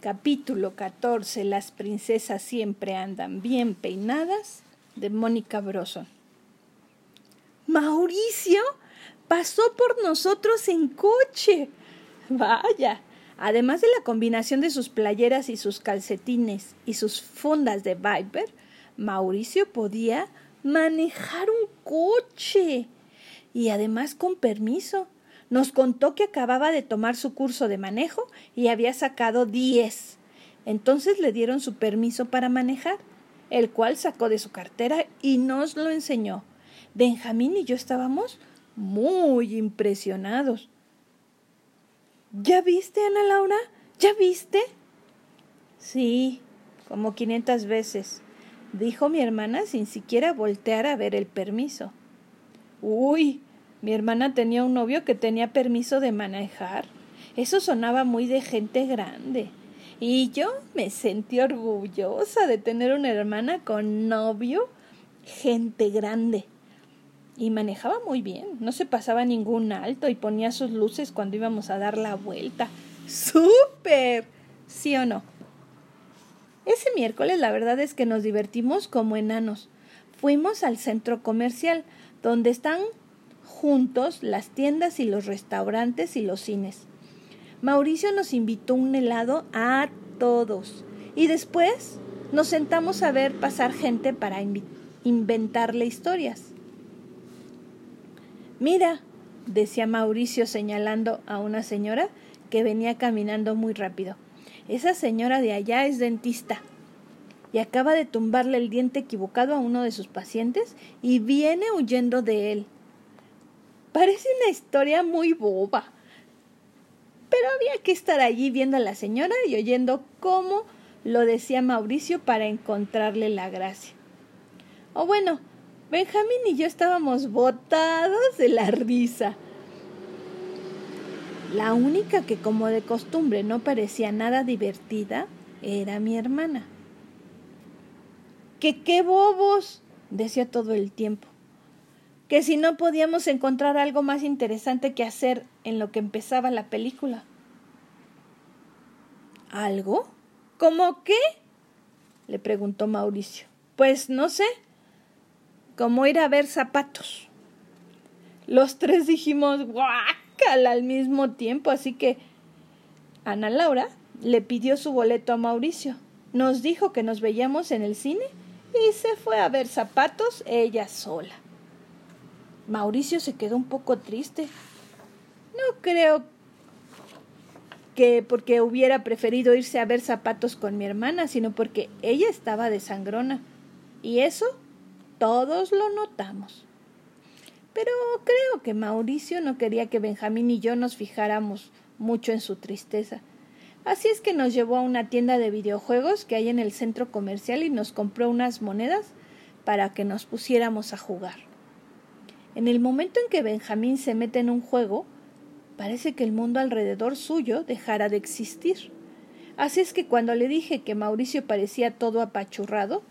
Capítulo 14. Las princesas siempre andan bien peinadas de Mónica Broson. Mauricio pasó por nosotros en coche. Vaya. Además de la combinación de sus playeras y sus calcetines y sus fundas de Viper, Mauricio podía manejar un coche. Y además con permiso. Nos contó que acababa de tomar su curso de manejo y había sacado diez. Entonces le dieron su permiso para manejar, el cual sacó de su cartera y nos lo enseñó. Benjamín y yo estábamos muy impresionados. ¿Ya viste, Ana Laura? ¿Ya viste? Sí, como quinientas veces, dijo mi hermana sin siquiera voltear a ver el permiso. Uy, mi hermana tenía un novio que tenía permiso de manejar. Eso sonaba muy de gente grande. Y yo me sentí orgullosa de tener una hermana con novio, gente grande. Y manejaba muy bien, no se pasaba ningún alto y ponía sus luces cuando íbamos a dar la vuelta. ¡Súper! ¿Sí o no? Ese miércoles la verdad es que nos divertimos como enanos. Fuimos al centro comercial, donde están juntos las tiendas y los restaurantes y los cines. Mauricio nos invitó un helado a todos y después nos sentamos a ver pasar gente para inventarle historias. Mira, decía Mauricio señalando a una señora que venía caminando muy rápido. Esa señora de allá es dentista y acaba de tumbarle el diente equivocado a uno de sus pacientes y viene huyendo de él. Parece una historia muy boba. Pero había que estar allí viendo a la señora y oyendo cómo lo decía Mauricio para encontrarle la gracia. O bueno, Benjamín y yo estábamos botados de la risa. La única que como de costumbre no parecía nada divertida era mi hermana. ¡Que qué bobos! decía todo el tiempo que si no podíamos encontrar algo más interesante que hacer en lo que empezaba la película. ¿Algo? ¿Cómo qué? le preguntó Mauricio. Pues no sé, como ir a ver zapatos. Los tres dijimos guácala al mismo tiempo, así que Ana Laura le pidió su boleto a Mauricio. Nos dijo que nos veíamos en el cine y se fue a ver zapatos ella sola. Mauricio se quedó un poco triste. No creo que porque hubiera preferido irse a ver zapatos con mi hermana, sino porque ella estaba de sangrona. Y eso todos lo notamos. Pero creo que Mauricio no quería que Benjamín y yo nos fijáramos mucho en su tristeza. Así es que nos llevó a una tienda de videojuegos que hay en el centro comercial y nos compró unas monedas para que nos pusiéramos a jugar. En el momento en que Benjamín se mete en un juego, parece que el mundo alrededor suyo dejara de existir. Así es que cuando le dije que Mauricio parecía todo apachurrado,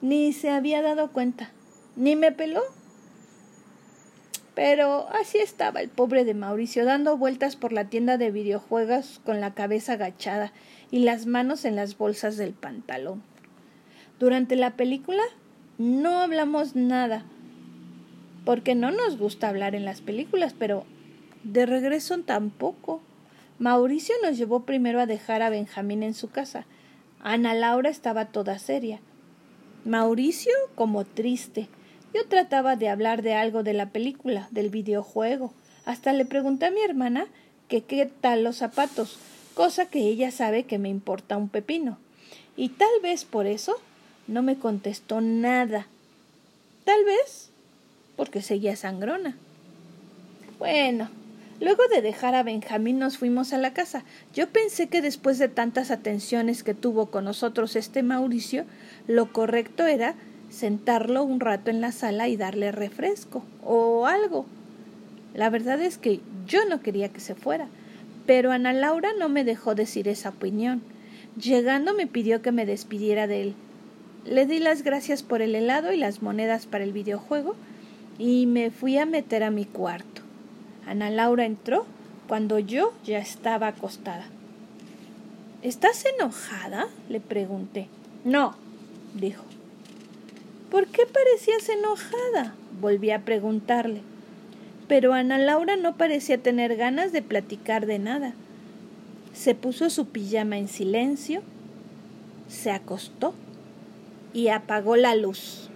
ni se había dado cuenta, ni me peló. Pero así estaba el pobre de Mauricio dando vueltas por la tienda de videojuegos con la cabeza agachada y las manos en las bolsas del pantalón. Durante la película no hablamos nada, porque no nos gusta hablar en las películas, pero de regreso tampoco. Mauricio nos llevó primero a dejar a Benjamín en su casa. Ana Laura estaba toda seria. Mauricio como triste. Yo trataba de hablar de algo de la película, del videojuego. Hasta le pregunté a mi hermana que qué tal los zapatos, cosa que ella sabe que me importa un pepino. Y tal vez por eso no me contestó nada. Tal vez porque seguía sangrona. Bueno, luego de dejar a Benjamín nos fuimos a la casa. Yo pensé que después de tantas atenciones que tuvo con nosotros este Mauricio, lo correcto era sentarlo un rato en la sala y darle refresco o algo. La verdad es que yo no quería que se fuera, pero Ana Laura no me dejó decir esa opinión. Llegando me pidió que me despidiera de él. Le di las gracias por el helado y las monedas para el videojuego y me fui a meter a mi cuarto. Ana Laura entró cuando yo ya estaba acostada. ¿Estás enojada? le pregunté. No, dijo. ¿Por qué parecías enojada? volví a preguntarle. Pero Ana Laura no parecía tener ganas de platicar de nada. Se puso su pijama en silencio, se acostó y apagó la luz.